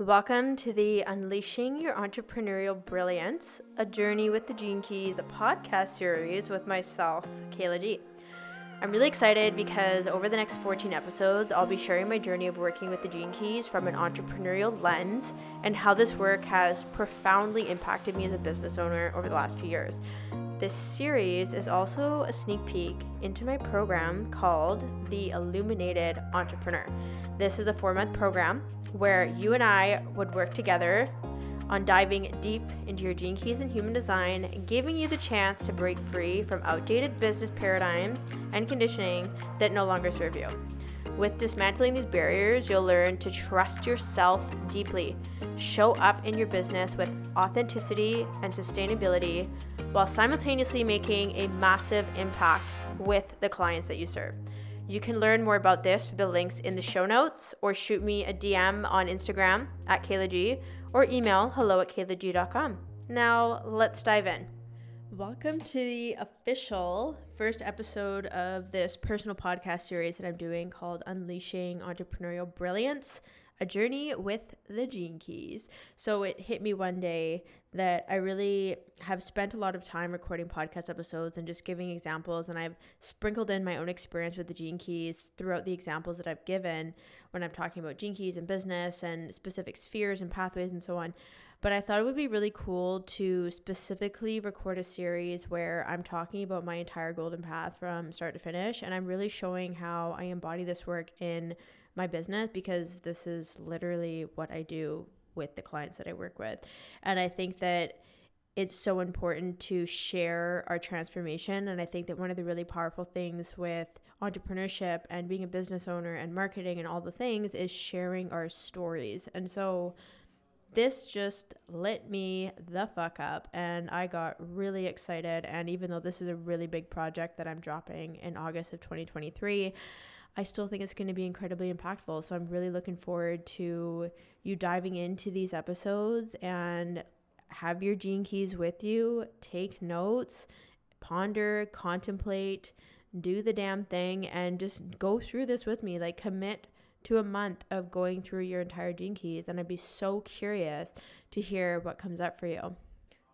Welcome to the Unleashing Your Entrepreneurial Brilliance, a journey with the Gene Keys, a podcast series with myself, Kehla G. I'm really excited because over the next 14 episodes, I'll be sharing my journey of working with the Gene Keys from an entrepreneurial lens and how this work has profoundly impacted me as a business owner over the last few years. This series is also a sneak peek into my program called The Illuminated Entrepreneur. This is a four month program where you and I would work together on diving deep into your gene keys and human design, giving you the chance to break free from outdated business paradigms and conditioning that no longer serve you. With dismantling these barriers, you'll learn to trust yourself deeply, show up in your business with authenticity and sustainability, while simultaneously making a massive impact with the clients that you serve. You can learn more about this through the links in the show notes or shoot me a DM on Instagram at Kehla G or email hello at kehlag.com. Now, let's dive in. Welcome to the official first episode of this personal podcast series that I'm doing called Unleashing Entrepreneurial Brilliance a journey with the gene keys. So it hit me one day that I really have spent a lot of time recording podcast episodes and just giving examples. And I've sprinkled in my own experience with the gene keys throughout the examples that I've given when I'm talking about gene keys and business and specific spheres and pathways and so on. But I thought it would be really cool to specifically record a series where I'm talking about my entire golden path from start to finish. And I'm really showing how I embody this work in my business because this is literally what I do with the clients that I work with. And I think that it's so important to share our transformation. And I think that one of the really powerful things with entrepreneurship and being a business owner and marketing and all the things is sharing our stories. And so this just lit me the fuck up and I got really excited. And even though this is a really big project that I'm dropping in August of 2023, I still think it's going to be incredibly impactful. So I'm really looking forward to you diving into these episodes and have your gene keys with you, take notes, ponder, contemplate, do the damn thing, and just go through this with me. Like, commit to a month of going through your entire gene keys. And I'd be so curious to hear what comes up for you.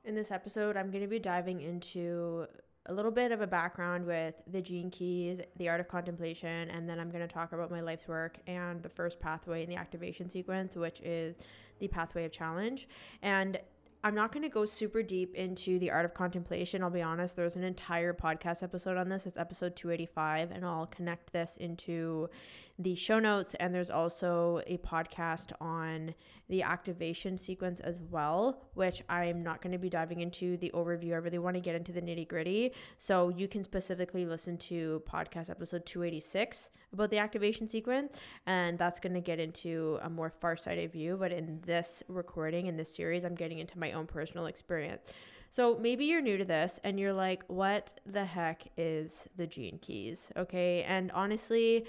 In this episode, I'm going to be diving into a little bit of a background with the gene keys, the art of contemplation, and then I'm going to talk about my life's work and the first pathway in the activation sequence, which is the pathway of challenge. And I'm not going to go super deep into the art of contemplation. I'll be honest, there's an entire podcast episode on this. It's episode 285, and I'll connect this into the show notes. And there's also a podcast on the activation sequence as well, which I'm not going to be diving into the overview. I really want to get into the nitty gritty. So you can specifically listen to podcast episode 286 about the activation sequence, and that's going to get into a more far-sighted view. But in this recording, in this series, I'm getting into my own personal experience. So maybe you're new to this and you're like, what the heck is the gene keys? Okay. And honestly,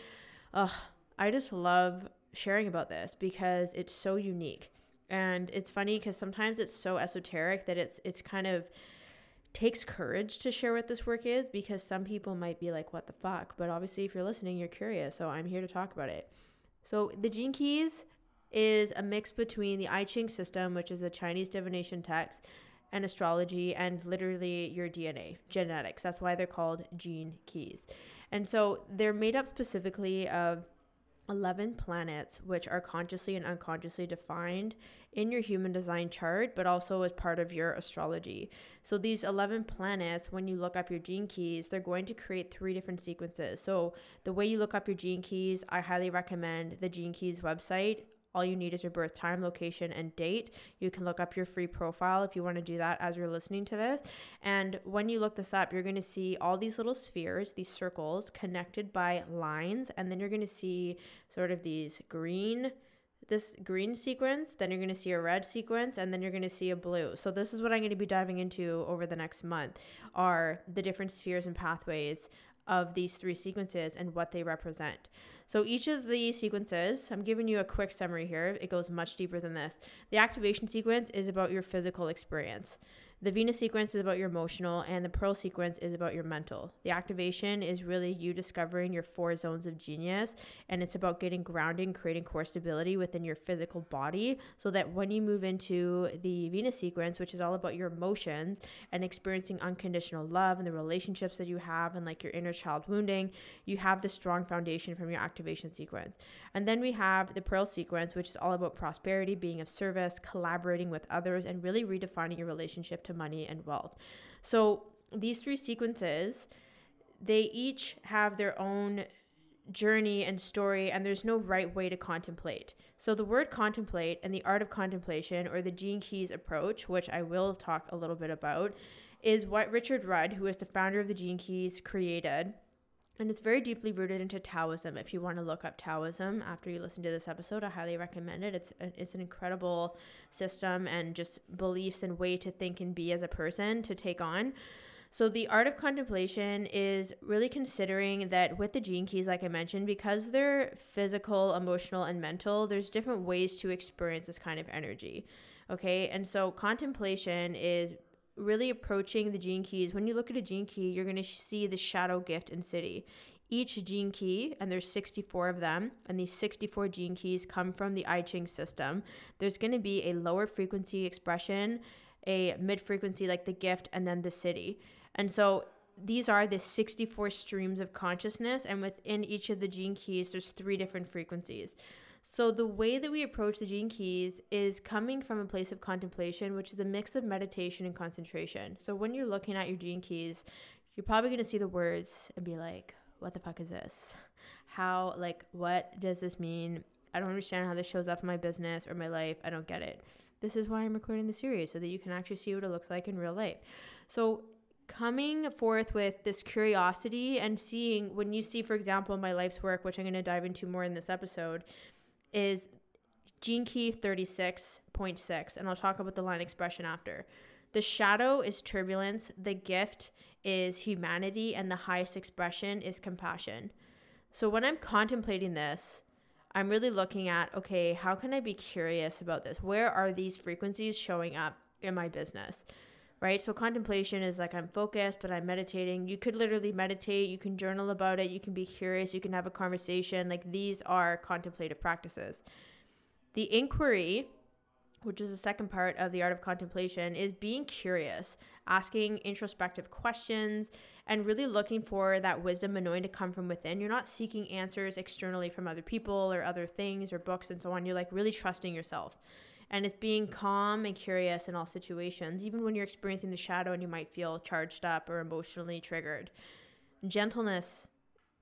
ugh, I just love sharing about this because it's so unique. And it's funny because sometimes it's so esoteric that it's it's kind of takes courage to share what this work is because some people might be like, what the fuck? But obviously, if you're listening, you're curious. So I'm here to talk about it. So the gene keys is a mix between the I Ching system, which is a Chinese divination text, and astrology, and literally your DNA, genetics. That's why they're called gene keys. And so they're made up specifically of 11 planets, which are consciously and unconsciously defined in your human design chart, but also as part of your astrology. So, these 11 planets, when you look up your gene keys, they're going to create three different sequences. So, the way you look up your gene keys, I highly recommend the Gene Keys website. All you need is your birth time, location, and date. You can look up your free profile if you want to do that as you're listening to this. And when you look this up, you're going to see all these little spheres, these circles connected by lines. And then you're going to see sort of these green this green sequence, then you're going to see a red sequence, and then you're going to see a blue. So this is what I'm going to be diving into over the next month are the different spheres and pathways of these three sequences and what they represent. So each of the sequences, I'm giving you a quick summary here. It goes much deeper than this. The activation sequence is about your physical experience. The Venus sequence is about your emotional, and the Pearl sequence is about your mental. The activation is really you discovering your four zones of genius, and it's about getting grounding, creating core stability within your physical body so that when you move into the Venus sequence, which is all about your emotions and experiencing unconditional love and the relationships that you have and like your inner child wounding, you have the strong foundation from your activation sequence. And then we have the Pearl sequence, which is all about prosperity, being of service, collaborating with others, and really redefining your relationship to money and wealth. So these three sequences, they each have their own journey and story, and there's no right way to contemplate. So, the word contemplate and the art of contemplation, or the Gene Keys approach, which I will talk a little bit about, is what Richard Rudd, who is the founder of the Gene Keys, created. And it's very deeply rooted into Taoism. If you want to look up Taoism after you listen to this episode, I highly recommend it. It's it's an incredible system and just beliefs and way to think and be as a person to take on. So the art of contemplation is really considering that with the gene keys, like I mentioned, because they're physical, emotional, and mental, there's different ways to experience this kind of energy. Okay, and so contemplation is really approaching the gene keys, when you look at a gene key, you're going to see the shadow gift and siddhi. Each gene key, and there's 64 of them, and these 64 gene keys come from the I Ching system. There's going to be a lower frequency expression, a mid frequency like the gift, and then the siddhi. And so these are the 64 streams of consciousness, and within each of the gene keys, there's three different frequencies. So, the way that we approach the gene keys is coming from a place of contemplation, which is a mix of meditation and concentration. So, when you're looking at your gene keys, you're probably going to see the words and be like, what the fuck is this? How, like, what does this mean? I don't understand how this shows up in my business or my life. I don't get it. This is why I'm recording the series so that you can actually see what it looks like in real life. So, coming forth with this curiosity and seeing when you see, for example, my life's work, which I'm going to dive into more in this episode, is gene key 36.6 and i'll talk about the line expression after. The shadow is turbulence the gift is humanity and the highest expression is compassion. So when i'm contemplating this i'm really looking at okay how can i be curious about this? Where are these frequencies showing up in my business right? So contemplation is like i'm focused but i'm meditating. You could literally meditate you can journal about it you can be curious you can have a conversation. Like these are contemplative practices. The inquiry which is the second part of the art of contemplation is being curious asking introspective questions and really looking for that wisdom and knowing to come from within. You're not seeking answers externally from other people or other things or books and so on. You're like really trusting yourself and it's being calm and curious in all situations, even when you're experiencing the shadow and you might feel charged up or emotionally triggered. Gentleness,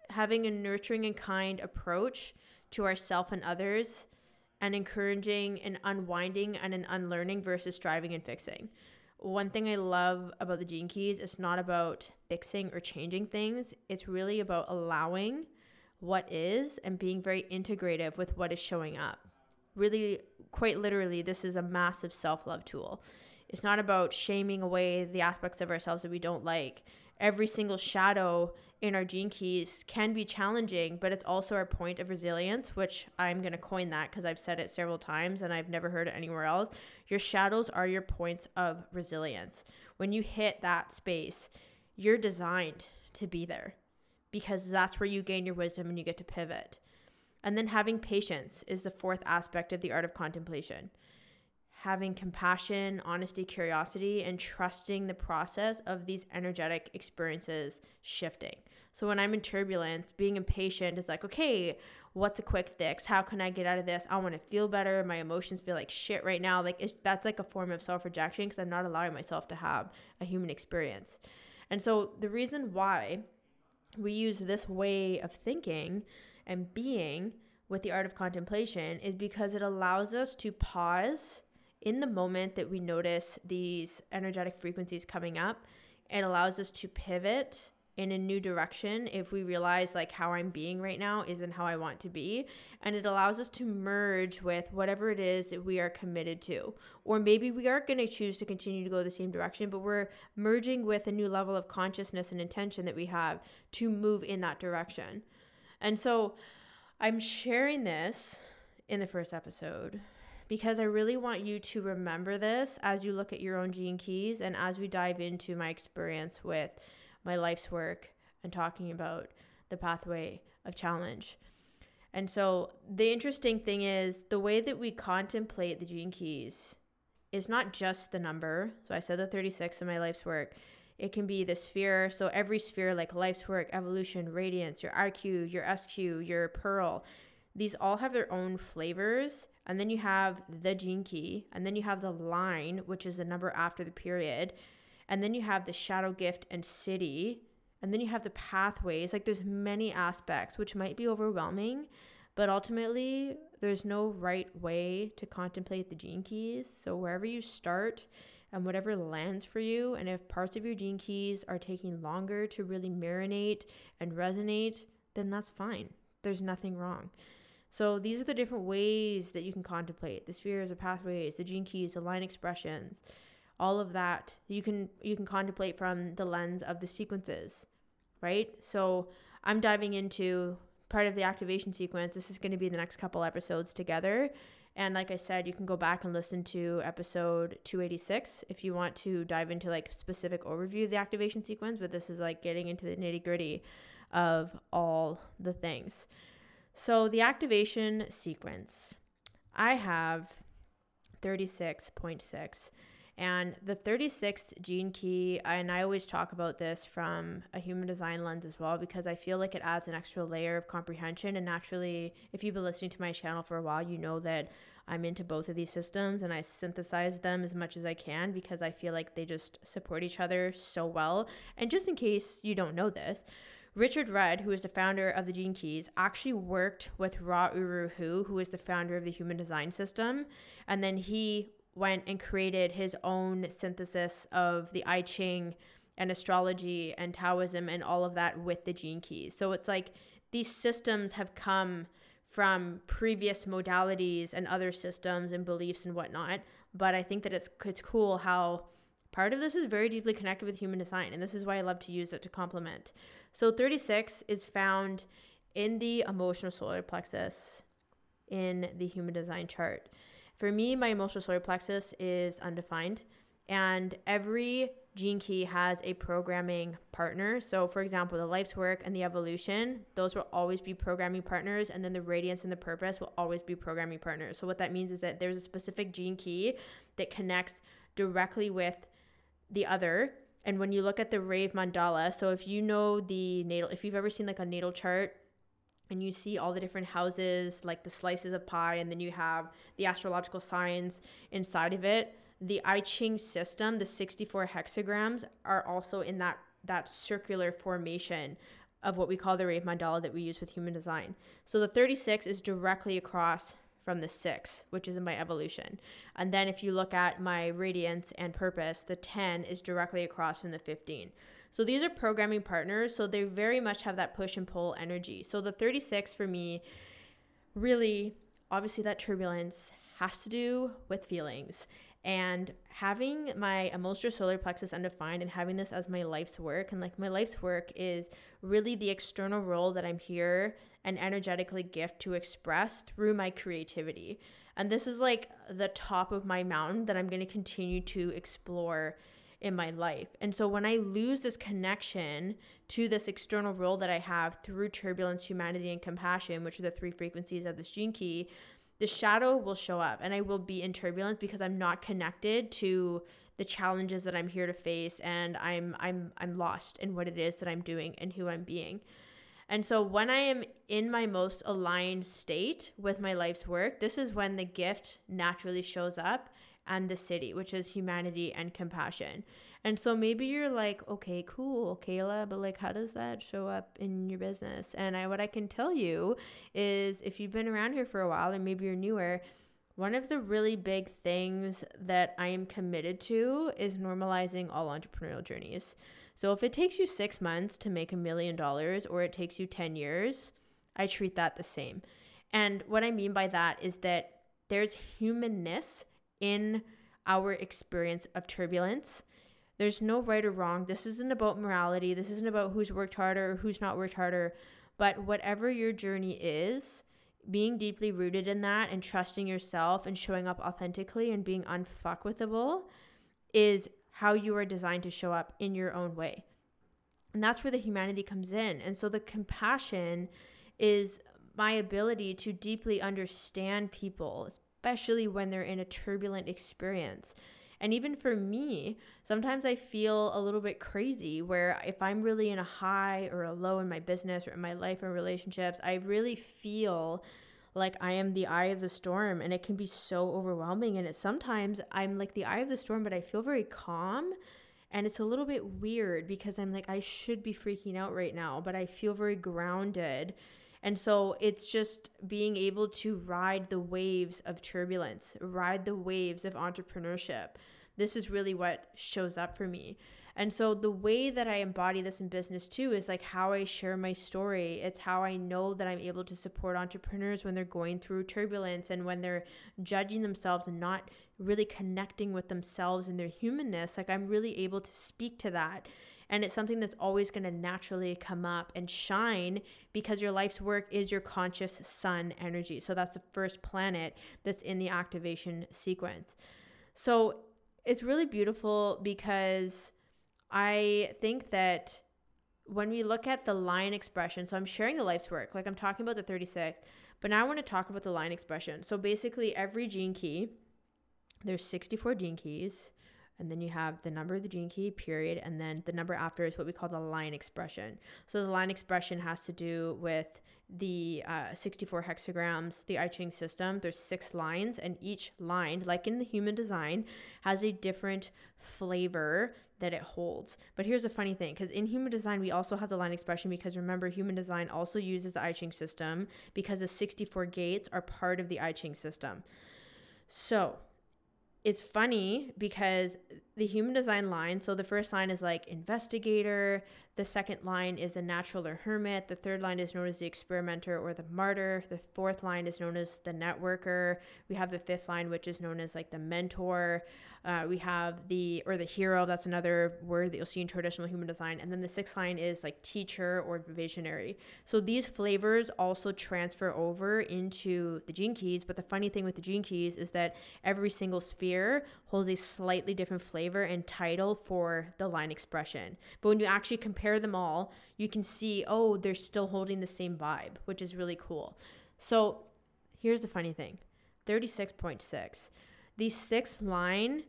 having a nurturing and kind approach to ourself and others, and encouraging an unwinding and an unlearning versus striving and fixing. One thing I love about the Gene Keys, it's not about fixing or changing things. It's really about allowing what is and being very integrative with what is showing up really quite literally this is a massive self-love tool. It's not about shaming away the aspects of ourselves that we don't like. Every single shadow in our gene keys can be challenging but it's also our point of resilience which i'm going to coin that because i've said it several times and i've never heard it anywhere else. Your shadows are your points of resilience. When you hit that space you're designed to be there because that's where you gain your wisdom and you get to pivot and then having patience is the fourth aspect of the art of contemplation. Having compassion, honesty, curiosity, and trusting the process of these energetic experiences shifting. So when I'm in turbulence, being impatient is like, okay, what's a quick fix? How can I get out of this? I want to feel better. My emotions feel like shit right now. Like that's like a form of self rejection because I'm not allowing myself to have a human experience. And so the reason why we use this way of thinking and being with the art of contemplation is because it allows us to pause in the moment that we notice these energetic frequencies coming up. It allows us to pivot in a new direction if we realize like how I'm being right now isn't how I want to be. And it allows us to merge with whatever it is that we are committed to. Or maybe we are going to choose to continue to go the same direction, but we're merging with a new level of consciousness and intention that we have to move in that direction. And so I'm sharing this in the first episode because I really want you to remember this as you look at your own gene keys and as we dive into my experience with my life's work and talking about the pathway of challenge. And so the interesting thing is the way that we contemplate the gene keys is not just the number. So I said the 36 in my life's work. It can be the sphere. So every sphere, like life's work, evolution, radiance, your IQ, your SQ, your pearl, these all have their own flavors. And then you have the gene key, and then you have the line, which is the number after the period. And then you have the shadow gift and siddhi. And then you have the pathways. Like there's many aspects, which might be overwhelming, but ultimately there's no right way to contemplate the gene keys. So wherever you start and whatever lands for you, and if parts of your gene keys are taking longer to really marinate and resonate, then that's fine. There's nothing wrong. So these are the different ways that you can contemplate the spheres, the pathways, the gene keys, the line expressions, all of that. You can you can contemplate from the lens of the sequences, right? So I'm diving into part of the activation sequence. This is going to be the next couple episodes together. And like I said, you can go back and listen to episode 286 if you want to dive into like specific overview of the activation sequence, but this is like getting into the nitty gritty of all the things. So the activation sequence, I have 36.6. And the 36th gene key, and I always talk about this from a human design lens as well, because I feel like it adds an extra layer of comprehension. And naturally, if you've been listening to my channel for a while, you know that I'm into both of these systems and I synthesize them as much as I can because I feel like they just support each other so well. And just in case you don't know this, Richard Rudd, who is the founder of the Gene Keys, actually worked with Ra Uru Hu, who is the founder of the Human Design System. And then he went and created his own synthesis of the I Ching and astrology and Taoism and all of that with the Gene Keys. So it's like these systems have come from previous modalities and other systems and beliefs and whatnot. But I think that it's it's cool how part of this is very deeply connected with human design, and this is why I love to use it to complement. So 36 is found in the emotional solar plexus in the human design chart. For me, my emotional solar plexus is undefined, and every gene key has a programming partner. So, for example, the life's work and the evolution, those will always be programming partners, and then the radiance and the purpose will always be programming partners. So, what that means is that there's a specific gene key that connects directly with the other and when you look at the rave mandala, so if you know the natal, if you've ever seen like a natal chart and you see all the different houses, like the slices of pie, and then you have the astrological signs inside of it, the I Ching system, the 64 hexagrams are also in that that circular formation of what we call the rave mandala that we use with human design. So the 36 is directly across from the six, which is in my evolution. And then if you look at my radiance and purpose, the 10 is directly across from the 15. So these are programming partners. So they very much have that push and pull energy. So the 36 for me, really, obviously, that turbulence has to do with feelings. And having my emotional solar plexus undefined and having this as my life's work, and like my life's work is really the external role that I'm here and energetically gift to express through my creativity. And this is like the top of my mountain that I'm going to continue to explore in my life. And so when I lose this connection to this external role that I have through turbulence, humanity, and compassion, which are the three frequencies of this gene key, the shadow will show up and I will be in turbulence because I'm not connected to the challenges that I'm here to face and I'm I'm I'm lost in what it is that I'm doing and who I'm being. And so when I am in my most aligned state with my life's work, this is when the gift naturally shows up and the siddhi, which is humanity and compassion. And so maybe you're like, okay, cool, Kehla, but like, how does that show up in your business? And I, what I can tell you is if you've been around here for a while and maybe you're newer, one of the really big things that I am committed to is normalizing all entrepreneurial journeys. So if it takes you six months to make a million dollars or it takes you 10 years, I treat that the same. And what I mean by that is that there's humanness in our experience of turbulence. There's no right or wrong. This isn't about morality. This isn't about who's worked harder or who's not worked harder. But whatever your journey is, being deeply rooted in that and trusting yourself and showing up authentically and being unfuckwithable is how you are designed to show up in your own way. And that's where the humanity comes in. And so the compassion is my ability to deeply understand people, especially when they're in a turbulent experience. And even for me, sometimes I feel a little bit crazy where if I'm really in a high or a low in my business or in my life or relationships, I really feel like I am the eye of the storm and it can be so overwhelming. And it's sometimes I'm like the eye of the storm, but I feel very calm. And it's a little bit weird because I'm like, I should be freaking out right now, but I feel very grounded and so it's just being able to ride the waves of turbulence, ride the waves of entrepreneurship. This is really what shows up for me. And so the way that I embody this in business too is like how I share my story. It's how I know that I'm able to support entrepreneurs when they're going through turbulence and when they're judging themselves and not really connecting with themselves and their humanness. Like I'm really able to speak to that and it's something that's always going to naturally come up and shine because your life's work is your conscious sun energy. So that's the first planet that's in the activation sequence. So it's really beautiful because I think that when we look at the line expression, so I'm sharing the life's work, like I'm talking about the 36, but now I want to talk about the line expression. So basically, every gene key, there's 64 gene keys and then you have the number of the gene key, period, and then the number after is what we call the line expression. So the line expression has to do with the uh, 64 hexagrams, the I Ching system. There's six lines, and each line, like in the human design, has a different flavor that it holds. But here's a funny thing because in human design, we also have the line expression because remember, human design also uses the I Ching system because the 64 gates are part of the I Ching system. So, it's funny because the human design line so the first line is like investigator the second line is the natural or hermit the third line is known as the experimenter or the martyr the fourth line is known as the networker. We have the fifth line which is known as like the mentor uh, we have the or the hero that's another word that you'll see in traditional human design. And then the sixth line is like teacher or visionary. So these flavors also transfer over into the gene keys. But the funny thing with the gene keys is that every single sphere holds a slightly different flavor and title for the line expression. But when you actually compare them all you can see oh they're still holding the same vibe which is really cool. So here's the funny thing. 36.6 the sixth line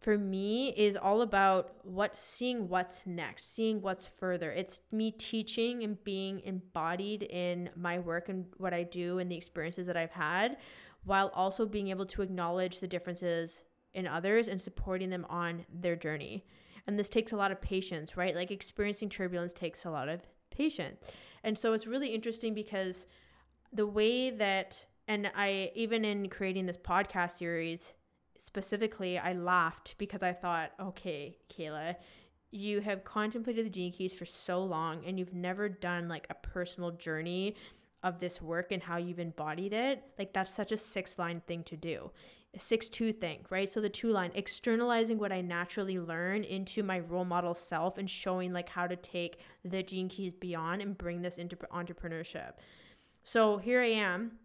for me is all about what seeing what's next, seeing what's further. It's me teaching and being embodied in my work and what I do and the experiences that I've had, while also being able to acknowledge the differences in others and supporting them on their journey. And this takes a lot of patience, right? Like experiencing turbulence takes a lot of patience. And so it's really interesting because the way that and I even in creating this podcast series specifically, I laughed because I thought, okay, Kehla, you have contemplated the gene keys for so long and you've never done like a personal journey of this work and how you've embodied it. Like that's such a six line thing to do. A six two thing, right? So the two line, externalizing what I naturally learn into my role model self and showing like how to take the gene keys beyond and bring this into entrepreneurship. So here I am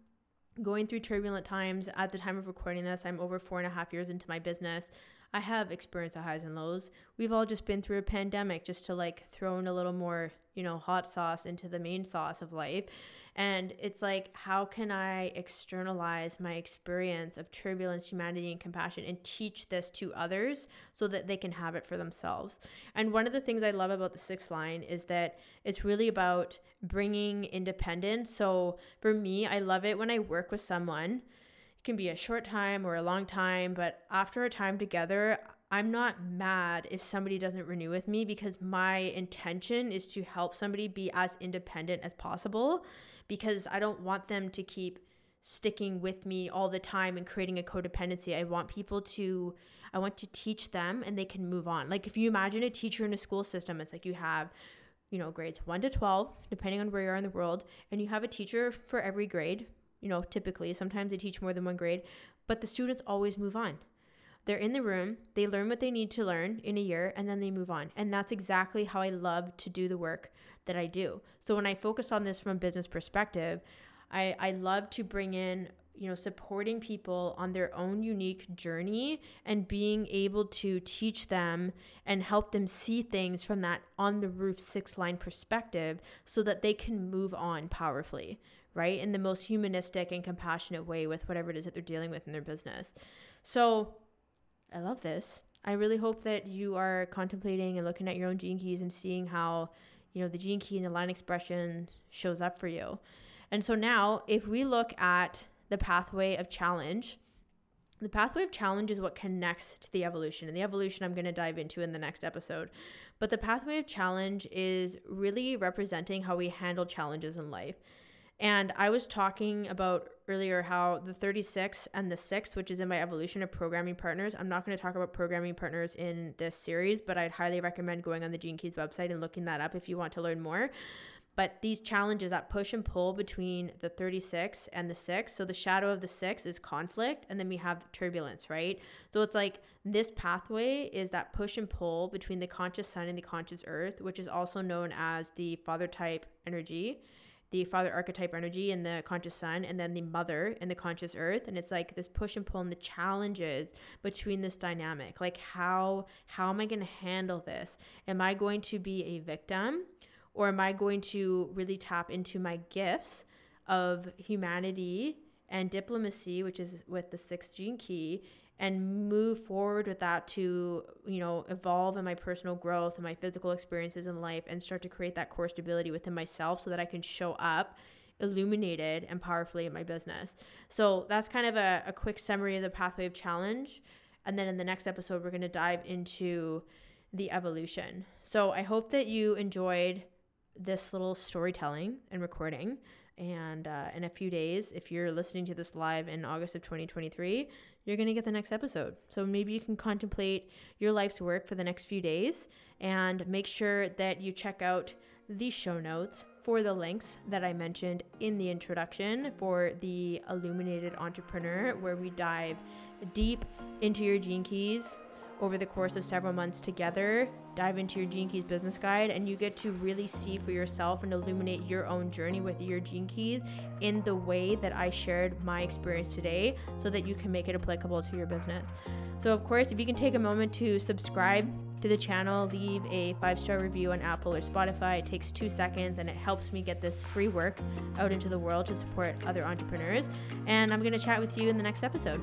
going through turbulent times at the time of recording this. I'm over four and a half years into my business. I have experienced the highs and lows. We've all just been through a pandemic just to like throw in a little more, you know, hot sauce into the main sauce of life. And it's like, how can I externalize my experience of turbulence, humanity, and compassion and teach this to others so that they can have it for themselves? And one of the things I love about the sixth line is that it's really about bringing independence. So for me, I love it when I work with someone. It can be a short time or a long time, but after a time together, I'm not mad if somebody doesn't renew with me because my intention is to help somebody be as independent as possible because I don't want them to keep sticking with me all the time and creating a codependency. I want people to I want to teach them and they can move on. Like if you imagine a teacher in a school system, it's like you have you know, grades 1 to 12, depending on where you are in the world, and you have a teacher for every grade. You know, typically, sometimes they teach more than one grade, but the students always move on. They're in the room, they learn what they need to learn in a year, and then they move on. And that's exactly how I love to do the work that I do. So when I focus on this from a business perspective, I, I love to bring in you know supporting people on their own unique journey and being able to teach them and help them see things from that on the roof six line perspective so that they can move on powerfully right? In the most humanistic and compassionate way with whatever it is that they're dealing with in their business. So i love this. I really hope that you are contemplating and looking at your own gene keys and seeing how you know the gene key and the line expression shows up for you. And so now if we look at the pathway of challenge. The pathway of challenge is what connects to the evolution. And the evolution I'm going to dive into in the next episode. But the pathway of challenge is really representing how we handle challenges in life. And I was talking about earlier how the 36 and the 6, which is in my evolution of programming partners, I'm not going to talk about programming partners in this series, but I'd highly recommend going on the Gene Keys website and looking that up if you want to learn more. But these challenges that push and pull between the 36 and the 6. So the shadow of the 6 is conflict, and then we have turbulence, right? So it's like this pathway is that push and pull between the conscious sun and the conscious earth, which is also known as the father type energy, the father archetype energy and the conscious sun, and then the mother and the conscious earth. And it's like this push and pull and the challenges between this dynamic. Like how how am I gonna handle this? Am I going to be a victim? Or am I going to really tap into my gifts of humanity and diplomacy, which is with the sixth gene key, and move forward with that to, you know, evolve in my personal growth and my physical experiences in life and start to create that core stability within myself so that I can show up illuminated and powerfully in my business. So that's kind of a, a quick summary of the pathway of challenge. And then in the next episode, we're going to dive into the evolution. So I hope that you enjoyed this little storytelling and recording. And uh, in a few days, if you're listening to this live in August of 2023, you're going to get the next episode. So maybe you can contemplate your life's work for the next few days and make sure that you check out the show notes for the links that I mentioned in the introduction for the Illuminated Entrepreneur, where we dive deep into your gene keys over the course of several months together, dive into your Gene Keys business guide, and you get to really see for yourself and illuminate your own journey with your Gene Keys in the way that I shared my experience today so that you can make it applicable to your business. So, of course, if you can take a moment to subscribe to the channel, leave a five star review on Apple or Spotify. It takes two seconds and it helps me get this free work out into the world to support other entrepreneurs. And I'm going to chat with you in the next episode.